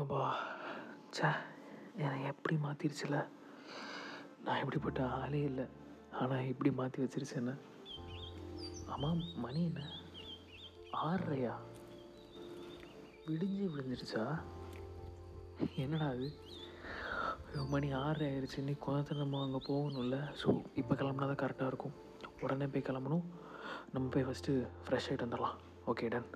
அப்பா. சே என்னை எப்படி மாற்றிருச்சுல நான் இப்படிப்பட்ட ஆளே இல்லை. ஆனால் இப்படி மாற்றி வச்சிருச்சு என்ன? ஆமாம் மணி என்ன? ஆறரையா? விடிஞ்சு விடிஞ்சிருச்சா? என்னடா அது? மணி ஆறு ஆயிடுச்சு. இன்னைக்கு கொஞ்ச நம்ம அங்கே போகணும்ல. ஸோ இப்போ கிளம்புனா தான் கரெக்டாக இருக்கும். உடனே போய் கிளம்பணும். நம்ம போய் ஃபஸ்ட்டு ஃப்ரெஷ் ஆகிட்டு வந்துடலாம். Okay done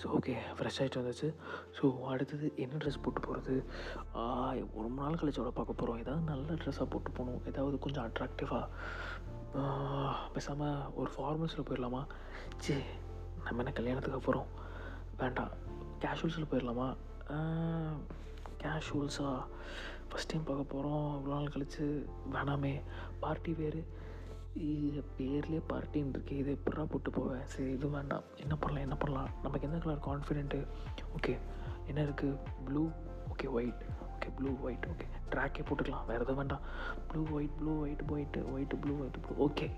so okay fresh ஆகிட்டு வந்தாச்சு. ஸோ அடுத்தது என்ன ட்ரெஸ் போட்டு போகிறது ரொம்ப நாள் கழிச்சு அவ்வளோ பார்க்க போகிறோம் ஏதாவது நல்ல ட்ரெஸ்ஸாக போட்டு போகணும். ஏதாவது கொஞ்சம் அட்ராக்டிவாக பேசாமல் ஒரு ஃபார்மல்ஸில் போயிடலாமா? சே நம்ம என்ன கல்யாணத்துக்கு போகிறோம் வேண்டாம். கேஷுவல்ஸில் போயிடலாமா? கேஷுவல்ஸாக ஃபஸ்ட் டைம் பார்க்க போகிறோம் இவ்வளோ நாள் கழித்து வேணாமே. பார்ட்டி வேறு. பேர்லேயே பார்ட்டின்னு இருக்கு. இது எப்படா போட்டு போவேன் சரி இது வேண்டாம். என்ன பண்ணலாம்? என்ன பண்ணலாம்? நமக்கு எந்த கலர் கான்ஃபிடென்ட்டு ஓகே என்ன இருக்குது blue okay white okay blue white okay ட்ராக்கே போட்டுக்கலாம். வேறு எதுவும் வேண்டாம். Blue white blue white white white blue white blue okay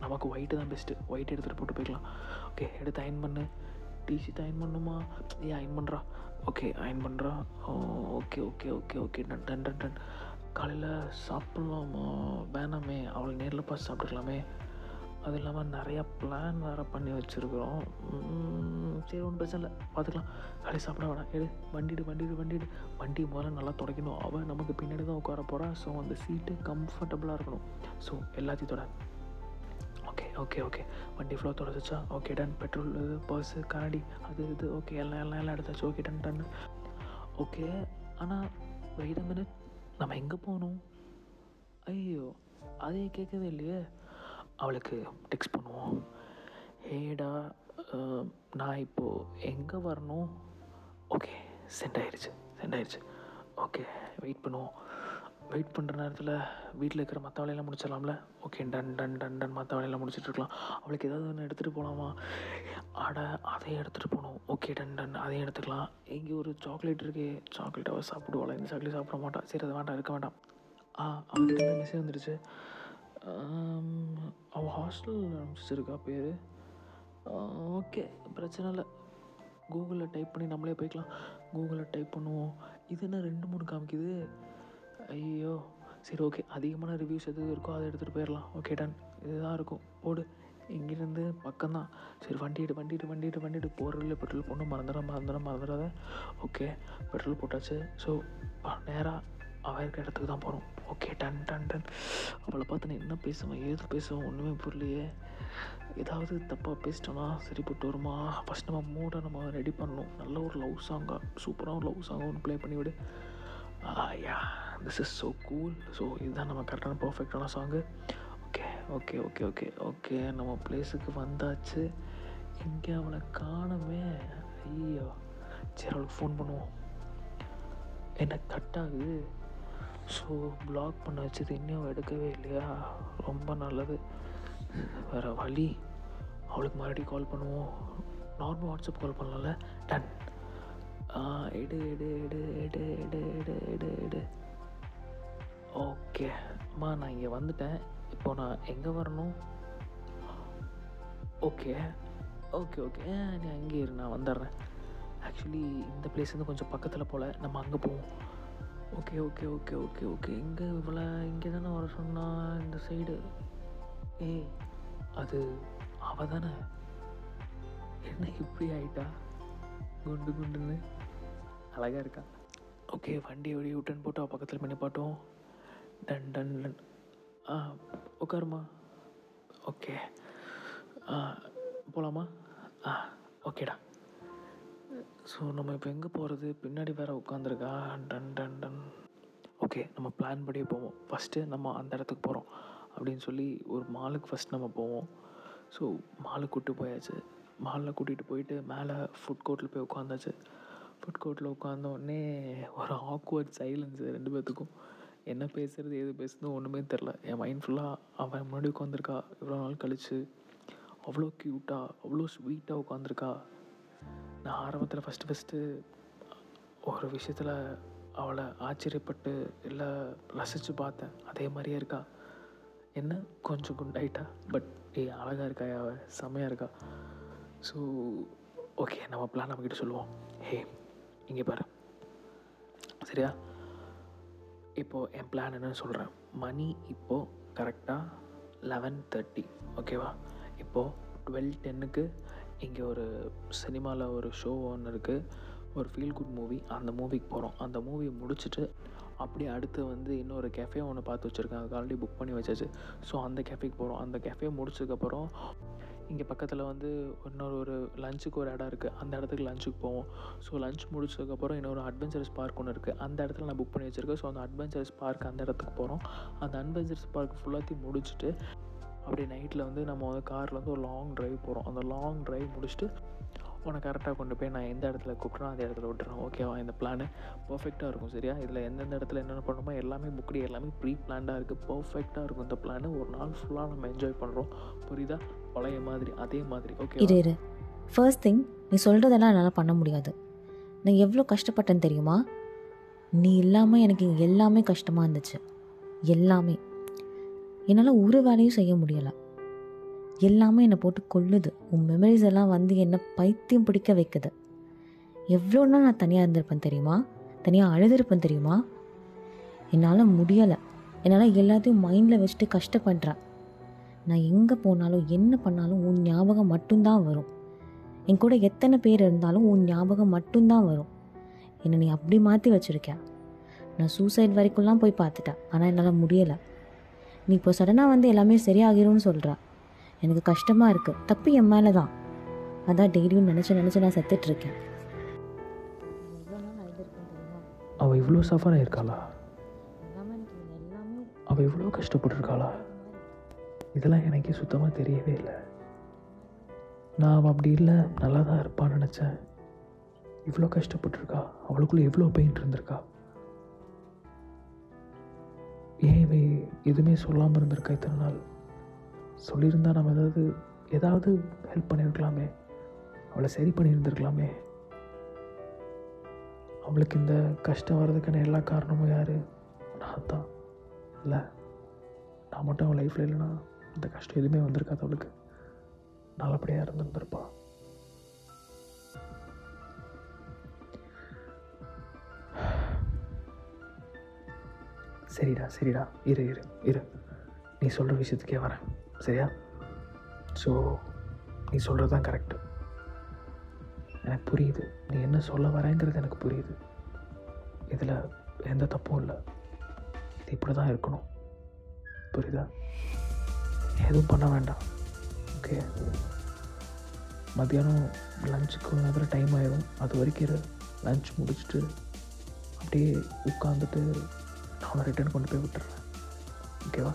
நமக்கு ஒயிட்டு தான் பெஸ்ட்டு ஒயிட் எடுத்துகிட்டு போட்டு போய்க்கலாம். ஓகே எடுத்து அயன் பண்ணு. டிஷர்ட் அயன் பண்ணுமா? ஏன் அயன் பண்ணுறா ஓகே அயன் பண்ணுறா okay okay okay okay done done done done காலையில் சாப்பிட்லாமா? வேணாமே. அவளை நேரில் பார்த்து சாப்பிட்டுக்கலாமே. அது இல்லாமல் நிறையா பிளான் வேறு பண்ணி வச்சுருக்குறோம். சரி ஒன்றும் பிரச்சனை இல்லை. பார்த்துக்கலாம். காலையில் சாப்பிட வேணாம். எடு வண்டிடு வண்டிடு வண்டிடு வண்டி முதல்ல நல்லா துடைக்கணும். அவள் நமக்கு பின்னாடி தான் உட்கார போகிறா ஸோ அந்த சீட்டு கம்ஃபர்டபுளாக இருக்கணும். ஸோ எல்லாத்தையும் தொட. ஓகே ஓகே ஓகே வண்டி ஃப்ளோ தொடச்சிச்சா ஓகே டன் பெட்ரோல் இது பர்ஸு கரடி அது இது ஓகே எல்லாம் எல்லாம் எல்லாம் எடுத்தாச்சு. ஓகே டன் டன் ஓகே ஆனால் வெயிட் மினிட் நம்ம எங்கே போகணும்? ஐயோ அதே கேட்கவே இல்லையே. அவளுக்கு டெக்ஸ்ட் பண்ணுவோம். ஹேடா நான் இப்போது எங்கே வரணும்? ஓகே சென்ட் ஆயிடுச்சு சென்ட் ஆயிடுச்சு ஓகே வெயிட் பண்ணுவோம். வெயிட் பண்ணுற நேரத்தில் வீட்டில் இருக்கிற மற்ற வேலையெல்லாம் முடிச்சிடலாம்ல? Okay done done done done மற்ற வேலையெல்லாம் முடிச்சிட்டு இருக்கலாம். அவளுக்கு ஏதாவது ஒன்று எடுத்துகிட்டு போகலாமா அட அதையும் எடுத்துகிட்டு போகணும். ஓகே டன் டன் அதையும் எடுத்துக்கலாம். இங்கே ஒரு சாக்லேட் இருக்கே. சாக்லேட் அவள் சாப்பிடுவாள்? இந்த சாக்லேட் சாப்பிட மாட்டா. சரி அது வேண்டாம் இருக்க வேண்டாம். ஆ அவன்கிட்ட மெசேஜ் வந்துடுச்சு அவள் ஹாஸ்டல் அனுப்பிச்சிருக்கா பேர். ஓகே பிரச்சனை இல்லை. கூகுளில் டைப் பண்ணி நம்மளே போய்க்கலாம். கூகுளில் டைப் பண்ணுவோம். இது என்ன ரெண்டு மூணு காமிக்குது? ஐயோ சரி ஓகே அதிகமான ரிவ்யூஸ் எது இருக்கோ அதை எடுத்துகிட்டு போயிடலாம் ஓகே டன் இதுதான் இருக்கும். ஓடு. இங்கேருந்து பக்கம்தான். சரி வண்டிட்டு வண்டிட்டு வண்டிட்டு வண்டிடு போகிறதில்ல பெட்ரோல் போடணும். மறந்துட மறந்துட மறந்துடாத. ஓகே பெட்ரோல் போட்டாச்சு. ஸோ நேராக அவள் இருக்க இடத்துக்கு தான் போகிறோம் ஓகே டன் டன் டன் அவளை பார்த்து நான் என்ன பேசுவேன்? ஏது பேசுவேன்? ஒன்றுமே புரியலையே. ஏதாவது தப்பாக பேசிட்டோன்னா சரிப்பட்டு வருமா? ஃபஸ்ட் நம்ம மூடை நம்ம ரெடி பண்ணணும். நல்ல ஒரு லவ் சாங்காக சூப்பராக ஒரு லவ் சாங்காக ஒன்று play பண்ணிவிடு. Yeah this is so cool so இதுதான் நம்ம கரெக்டான பர்ஃபெக்டான song okay okay okay okay okay நம்ம பிளேஸுக்கு வந்தாச்சு. இங்கே அவளை காணுமே? ஐயோ. சரி அவளுக்கு ஃபோன் பண்ணுவோம். என்ன கட் ஆகுது? ஸோ பிளாக் பண்ண வச்சது இன்னும் அவள் எடுக்கவே இல்லையா? ரொம்ப நல்லது. வேறு வழி. அவளுக்கு மறுபடியும் கால் பண்ணுவோம். நார்மல் வாட்ஸ்அப் கால் பண்ணலாம்ல? டன் ஆ எடு எடு எடு எடு எடு எடு எடு எடு. ஓகே. அம்மா நான் இங்கே வந்துட்டேன். இப்போ நான் எங்கே வரணும்? ஓகே. Okay okay. நீ அங்கே இரு நான் வந்துடுறேன். ஆக்சுவலி இந்த பிளேஸ் வந்து கொஞ்சம் பக்கத்தில் போல். நம்ம அங்கே போவோம். Okay okay okay okay okay. எங்கே இவ்வளோ இங்கே தானே வர சொன்னா இந்த சைடு ஏய் அது அவ தானே என்ன இப்படி ஆயிட்டா? குண்டு குண்டுன்னு. அழகாக இருக்கா? ஓகே வண்டி ஓடி யூட்டன் போட்டு பக்கத்தில் பண்ணி பாட்டோம் டன் டன் டன். ஆ உட்காருமா ஓகே. ஆ போகலாமா ஆ ஓகேடா. ஸோ நம்ம இப்போ எங்கே போகிறது பின்னாடி வேறு உட்காந்துருக்கா. Done done done. ஓகே நம்ம பிளான் படியே போவோம். ஃபஸ்ட்டு நம்ம அந்த இடத்துக்கு போகிறோம் அப்படின்னு சொல்லி ஒரு மாலுக்கு ஃபஸ்ட் நம்ம போவோம். ஸோ மாலுக்கு கூப்பிட்டு போயாச்சு. மாலில் கூட்டிகிட்டு போயிட்டு மேலே ஃபுட் கோர்ட்டில் போய் உட்காந்தாச்சு. ஃபுட் கோர்ட்டில் உட்காந்த உடனே ஒரு ஆக்வர்ட் சைலன்ஸ் ரெண்டு பேர்த்துக்கும் என்ன பேசுகிறது எது பேசுறது ஒன்றுமே தெரில என் மைண்ட் ஃபுல்லாக அவன் முன்னாடி உட்காந்துருக்கா இவ்வளோ நாள் கழிச்சு. அவ்வளோ க்யூட்டாக அவ்வளோ ஸ்வீட்டாக உட்காந்துருக்கா நான் ஆரம்பத்தில் ஃபஸ்ட்டு ஃபஸ்ட்டு ஒரு விஷயத்தில் அவளை ஆச்சரியப்பட்டு இல்லை ரசித்து பார்த்தேன். அதே மாதிரியே இருக்கா. என்ன? கொஞ்சம் குண்டாயிட்டா பட் ஏய் அழகாக இருக்கா அவள் செம்மையாக இருக்கா? ஸோ ஓகே நம்ம பிளான் நம்மக்கிட்ட சொல்லுவோம். ஹே இங்கே பாரு. சரியா? இப்போது என் பிளான் என்னன்னு சொல்கிறேன் மணி இப்போது கரெக்டாக லெவன் தேர்ட்டி ஓகேவா இப்போது டுவெல் டென்னுக்கு இங்கே ஒரு சினிமாவில் ஒரு ஷோ ஒன்று இருக்குது ஒரு ஃபீல் குட் மூவி அந்த மூவிக்கு போகிறோம் அந்த மூவி முடிச்சுட்டு அப்படியே அடுத்து வந்து இன்னொரு கேஃபே ஒன்று பார்த்து வச்சுருக்கேன். அதுக்கு ஆல்ரெடி புக் பண்ணி வச்சாச்சு. ஸோ அந்த கேஃபேக்கு போகிறோம் அந்த கேஃபே முடிச்சதுக்கப்புறம் இங்கே பக்கத்தில் வந்து இன்னொரு ஒரு லஞ்சுக்கு ஒரு இடம் இருக்குது அந்த இடத்துக்கு லஞ்சுக்கு போவோம். ஸோ லஞ்ச் முடிச்சதுக்கப்புறம் இன்னொரு அட்வென்ச்சரஸ் பார்க் ஒன்று இருக்குது அந்த இடத்துல நான் புக் பண்ணி வச்சுருக்கேன். ஸோ அந்த அட்வென்ச்சரஸ் பார்க் அந்த இடத்துக்கு போகிறோம் அந்த அட்வென்ச்சரஸ் பார்க் ஃபுல்லாத்தையும் முடிச்சுட்டு அப்படியே நைட்டில் வந்து நம்ம வந்து காரில் வந்து ஒரு லாங் ட்ரைவ் போகிறோம் அந்த லாங் ட்ரைவ் முடிச்சுட்டு உன்னை கரெக்டாக கொண்டு போய் நான் எந்த இடத்துல கூப்பிட்றோம் அந்த இடத்துல விட்டுறேன் ஓகேவா இந்த பிளானு பர்ஃபெக்டாக இருக்கும் சரியா? இதில் எந்தெந்த இடத்துல என்னென்ன பண்ணணுமோ எல்லாமே புக்கடி எல்லாமே ப்ரீ பிளான்டாக இருக்குது பர்ஃபெக்டாக இருக்கும் இந்த பிளானு ஒரு நாள் ஃபுல்லாக நம்ம என்ஜாய் பண்ணுறோம் புரியுதா? பழைய மாதிரி அதே மாதிரி. ஓகே இரு இரு. ஃபர்ஸ்ட் திங் நீ சொல்கிறதெல்லாம் என்னால் பண்ண முடியாது. நான் எவ்வளோ கஷ்டப்பட்டேன்னு தெரியுமா? நீ இல்லாமல் எனக்கு இங்கே எல்லாமே கஷ்டமாக இருந்துச்சு. எல்லாமே. என்னால் ஒரு வேலையும் செய்ய முடியலை. எல்லாமே என்னை போட்டு கொல்லுது. உன் மெமரிஸ் எல்லாம் வந்து என்னை பைத்தியம் பிடிக்க வைக்குது. எவ்வளோ நாள் நான் தனியாக இருந்திருப்பேன் தெரியுமா? தனியாக அழுதுருப்பேன் தெரியுமா? என்னால் முடியலை. என்னால் எல்லாத்தையும் மைண்டில் வச்சுட்டு கஷ்டப்படுறேன். நான் எங்கே போனாலும் என்ன பண்ணாலும் உன் ஞாபகம் மட்டும்தான் வரும். என் கூட எத்தனை பேர் இருந்தாலும் உன் ஞாபகம் மட்டும்தான் வரும். என்னை நீ அப்படி மாற்றி வச்சுருக்க. நான் சூசைட் வரைக்கும்லாம் போய் பார்த்துட்டேன். ஆனால் என்னால் முடியலை. நீ இப்போ சடனாக வந்து எல்லாமே சரியாகிரும்னு சொல்கிற எனக்கு கஷ்டமாக இருக்குது தப்பு என் மேலே தான் அதான் டெய்லியும் நினச்சி நினச்சி நான் செத்துட்ருக்கேன். அவள் இவ்வளோ சஃபர் ஆகிருக்காளா அவள் இவ்வளோ கஷ்டப்பட்டுருக்காளா? இதெல்லாம் எனக்கே சுத்தமாக தெரியவே இல்லை. நான் அவள் அப்படி இல்லை நல்லா தான் இருப்பான்னு நினச்சேன். இவ்வளோ கஷ்டப்பட்டுருக்கா. அவளுக்குள்ளே எவ்வளோ பெயின் இருந்திருக்கா. ஏன் இவை எதுவுமே சொல்லாமல் இருந்திருக்கா இத்தனை நாள்? சொல்லியிருந்தா நம்ம ஏதாவது ஏதாவது ஹெல்ப் பண்ணியிருக்கலாமே. அவளை சரி பண்ணியிருந்திருக்கலாமே. அவளுக்கு இந்த கஷ்டம் வர்றதுக்கான எல்லா காரணமும் யார்? நான் தான் இல்லை நான் மட்டும் அவள் லைஃப்பில் இல்லைன்னா இந்த கஷ்டம் எதுவுமே வந்திருக்காது அவளுக்கு. நல்லபடியாக இருந்திருந்திருப்பா. சரிடா சரிடா. இரு இரு இரு. நீ சொல்கிற விஷயத்துக்கே வரேன். சரியா? ஸோ நீ சொல்கிறது தான் கரெக்டு எனக்கு புரியுது. நீ என்ன சொல்ல வரேங்கிறது எனக்கு புரியுது. இதில் எந்த தப்பும் இல்லை. இது இப்படி தான் இருக்கணும். புரியுதா? எதுவும் பண்ண வேண்டாம். ஓகே மத்தியானம் லஞ்சுக்கு அப்புறம் டைம் ஆயிடும் அது வரைக்கும் லஞ்ச் முடிச்சுட்டு அப்படியே உட்காந்துட்டு நான் ரிட்டர்ன் கொண்டு போய் விட்டுறேன். ஓகேவா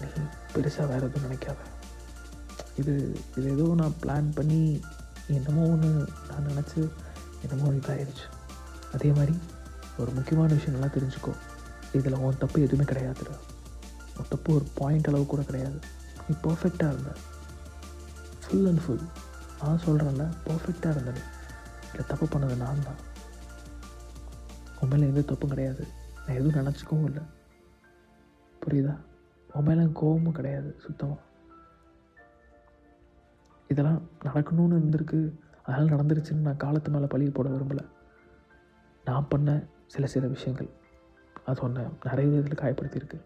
நீ பெருசாக வேறு எதுவும் நினைக்காத. இது இது ஏதோ நான் பிளான் பண்ணி என்னமோ ஒன்று நான் நினச்சி என்னமோ இதாகிடுச்சு அதே மாதிரி ஒரு முக்கியமான விஷயம் நல்லா தெரிஞ்சுக்கோ. இதில் உன் தப்பு எதுவுமே கிடையாது உன் தப்பு ஒரு பாயிண்ட் அளவு கூட கிடையாது. நீ பர்ஃபெக்டாக இருந்த. ஃபுல் அண்ட் ஃபுல் நான் சொல்கிறேன்ல பர்ஃபெக்டாக இருந்த நீ. இதில் தப்பு பண்ணது நான் தான். உன் மேலே எந்த தப்பும் கிடையாது. நான் எதுவும் நினச்சிக்கவும் இல்லை. புரியுதா? உன் மேலே கோபமும் கிடையாது சுத்தமாக இதெல்லாம் நடக்கணும்னு இருந்திருக்கு. அதனால் நடந்துருச்சுன்னு நான் காலத்து மேலே பழி போட விரும்பலை. நான் பண்ண சில சில விஷயங்கள். அது ஒன்று நிறைய விதத்தில் காயப்படுத்தியிருக்கு.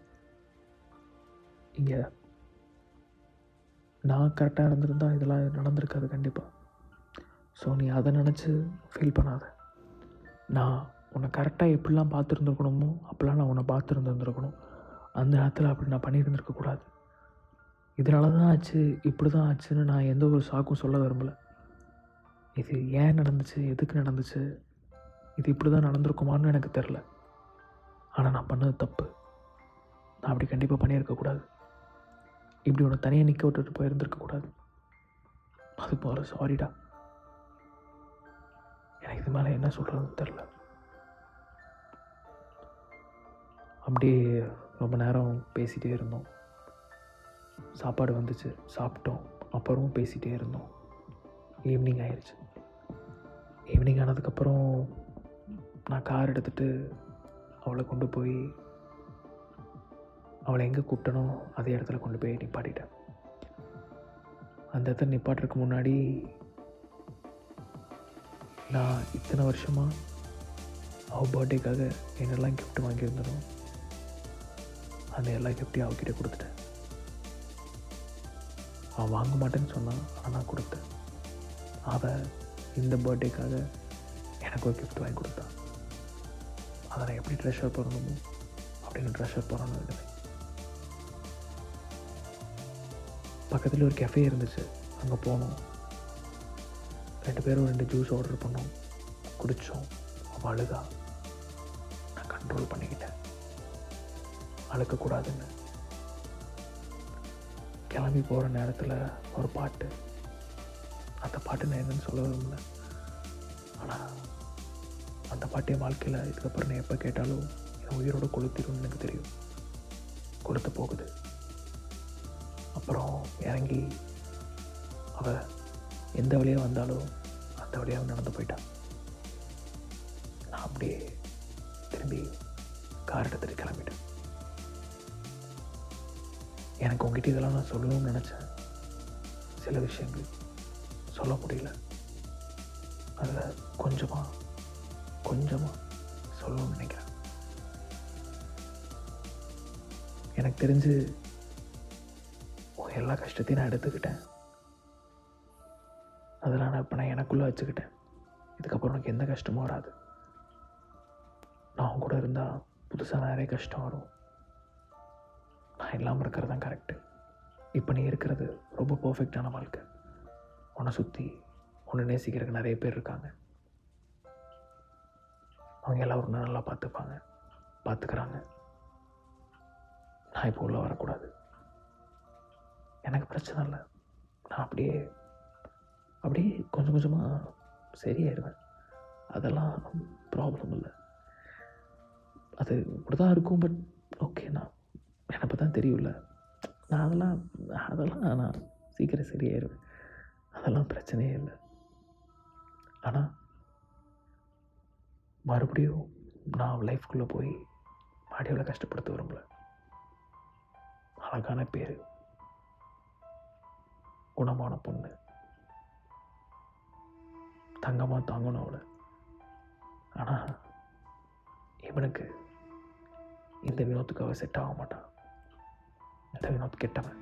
இங்கே நான் கரெக்டாக இருந்திருந்தா இதெல்லாம் நடந்திருக்காது கண்டிப்பாக ஸோ நீ அதை நினச்சி ஃபீல் பண்ணாத. நான் உன்னை கரெக்டாக எப்படிலாம் பார்த்துருந்துருக்கணுமோ அப்போல்லாம் நான் உன்னை பார்த்துருந்துருந்துருக்கணும். அந்த நேரத்தில் அப்படி நான் பண்ணியிருந்துருக்கக்கூடாது இதனால தான் ஆச்சு இப்படி தான் ஆச்சுன்னு நான் எந்த ஒரு சாக்கும் சொல்ல விரும்பலை. இது ஏன் நடந்துச்சு எதுக்கு நடந்துச்சு இது இப்படி தான் நடந்திருக்குமான்னு எனக்கு தெரில ஆனால் நான் பண்ணது தப்பு. நான் அப்படி கண்டிப்பாக பண்ணியிருக்கக்கூடாது இப்படி ஒன்று தனியாக நிற்க விட்டுட்டு போயிருந்துருக்கக்கூடாது அது போகிற சாரிடா எனக்கு இது மேலே என்ன சொல்கிறதுன்னு தெரில அப்படியே ரொம்ப நேரம் பேசிகிட்டே இருந்தோம். சாப்பாடு வந்துச்சு சாப்பிட்டோம். அப்புறமும் பேசிகிட்டே இருந்தோம். ஈவினிங் ஆயிடுச்சு ஈவினிங் ஆனதுக்கப்புறம் நான் கார் எடுத்துகிட்டு அவளை கொண்டு போய் அவளை எங்கே கூப்பிட்டனோ அதே இடத்துல கொண்டு போய் நிப்பாட்டிட்டேன். அந்த இடத்துல நிப்பாட்டுறதுக்கு முன்னாடி நான் இத்தனை வருஷமாக அவள் பர்த்டேக்காக என்னெல்லாம் கிஃப்ட் வாங்கியிருந்தனோ அந்த எல்லா கிஃப்ட்டையும் அவகிட்ட கொடுத்துட்டேன். அவன் வாங்க மாட்டேன்னு சொன்னான் ஆனால் நான் கொடுத்தேன். அவள் இந்த பர்த்டேக்காக எனக்கு ஒரு கிஃப்ட் வாங்கி கொடுத்தான் அதை நான் எப்படி ட்ரெஷர் பண்ணணுமோ அப்படின்னு ட்ரெஷர் பண்ணணும் பக்கத்தில் ஒரு கெஃபே இருந்துச்சு அங்கே போனோம். ரெண்டு பேரும் ரெண்டு ஜூஸ் ஆர்டர் பண்ணோம் குடித்தோம் அவள் அழுதா. நான் கண்ட்ரோல் பண்ணிக்கிட்டேன். அழுக்கக்கூடாதுன்னு கிளம்பி போகிற நேரத்தில் ஒரு பாட்டு. அந்த பாட்டு நான் என்னன்னு சொல்ல விரும்பல ஆனால் அந்த பாட்டு என் வாழ்க்கையில் இதுக்கப்புறம் நான் எப்போ கேட்டாலும் என் உயிரோட கொளுத்திடும்னு எனக்கு தெரியும். கொளுத்து போகுது. அப்புறம் இறங்கி அவ எந்த வழியாக வந்தாலும் அந்த வழியாக நடந்து போயிட்டான் நான் அப்படியே திரும்பி கார் எடுத்துகிட்டு கிளம்பி எனக்கு உங்ககிட்ட இதெல்லாம் நான் சொல்லணும்னு நினச்சேன். சில விஷயங்கள் சொல்ல முடியல. அதில் கொஞ்சமாக கொஞ்சமாக சொல்லணும்னு நினைக்கிறேன். எனக்கு தெரிஞ்சு உன் எல்லா கஷ்டத்தையும் நான் எடுத்துக்கிட்டேன். அதெல்லாம் நான் இப்போ நான் எனக்குள்ளே வச்சுக்கிட்டேன். இதுக்கப்புறம் எனக்கு எந்த கஷ்டமும் வராது. நான் கூட இருந்தால் புதுசாக நிறைய கஷ்டம் வரும். நான் இல்லாமல் இருக்கிறது தான் கரெக்டு இப்போ நீ இருக்கிறது ரொம்ப பர்ஃபெக்டான வாழ்க்கை. உன்னை சுற்றி உன்னை நேசிக்கிறதுக்கு நிறைய பேர் இருக்காங்க. அவங்க எல்லாம் நல்லா பார்த்துப்பாங்க பார்த்துக்கிறாங்க. நான் இப்போ உள்ளே வரக்கூடாது. எனக்கு பிரச்சனை இல்லை. நான் அப்படியே அப்படியே கொஞ்சம் கொஞ்சமாக சரியாயிடுவேன் அதெல்லாம் ப்ராப்ளம் இல்லை. அது இப்படி தான் இருக்கும் பட் ஓகே நான் எனக்கு தான் தெரியும்ல. நான் அதெல்லாம் அதெல்லாம் நான் சீக்கிரம் சரியாயிருவேன் அதெல்லாம் பிரச்சனையே இல்லை. ஆனால் மறுபடியும் நான் லைஃப்குள்ளே போய் மாடியோவில் கஷ்டப்படுத்த விரும்பல. அழகான பேர். குணமான பொண்ணு. தங்கமாக தாங்கணும் அவளை. ஆனால் இவனுக்கு இந்த வினோத்துக்காக செட் ஆக மாட்டான். இந்த வினோத் கெட்டவன்.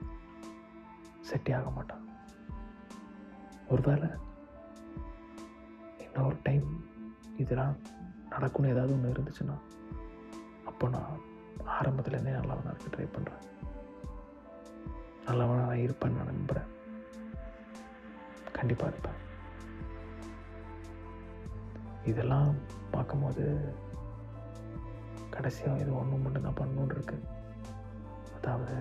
செட்டே ஆக மாட்டான். ஒருவேளை இன்னொரு டைம் இதெல்லாம் நடக்கும்னு ஏதாவது ஒன்று இருந்துச்சுன்னா அப்போ நான் ஆரம்பத்துலேருந்தே நல்லவனாக இருக்க ட்ரை பண்ணுறேன் நல்லவனாக நான் இருப்பேன்னு நான் நம்புகிறேன் கண்டிப்பாக இருப்பேன். இதெல்லாம் பார்க்கும்போது கடைசியாக இது ஒன்று மட்டும் தான் பண்ணணுன்னு இருக்கு. அதாவது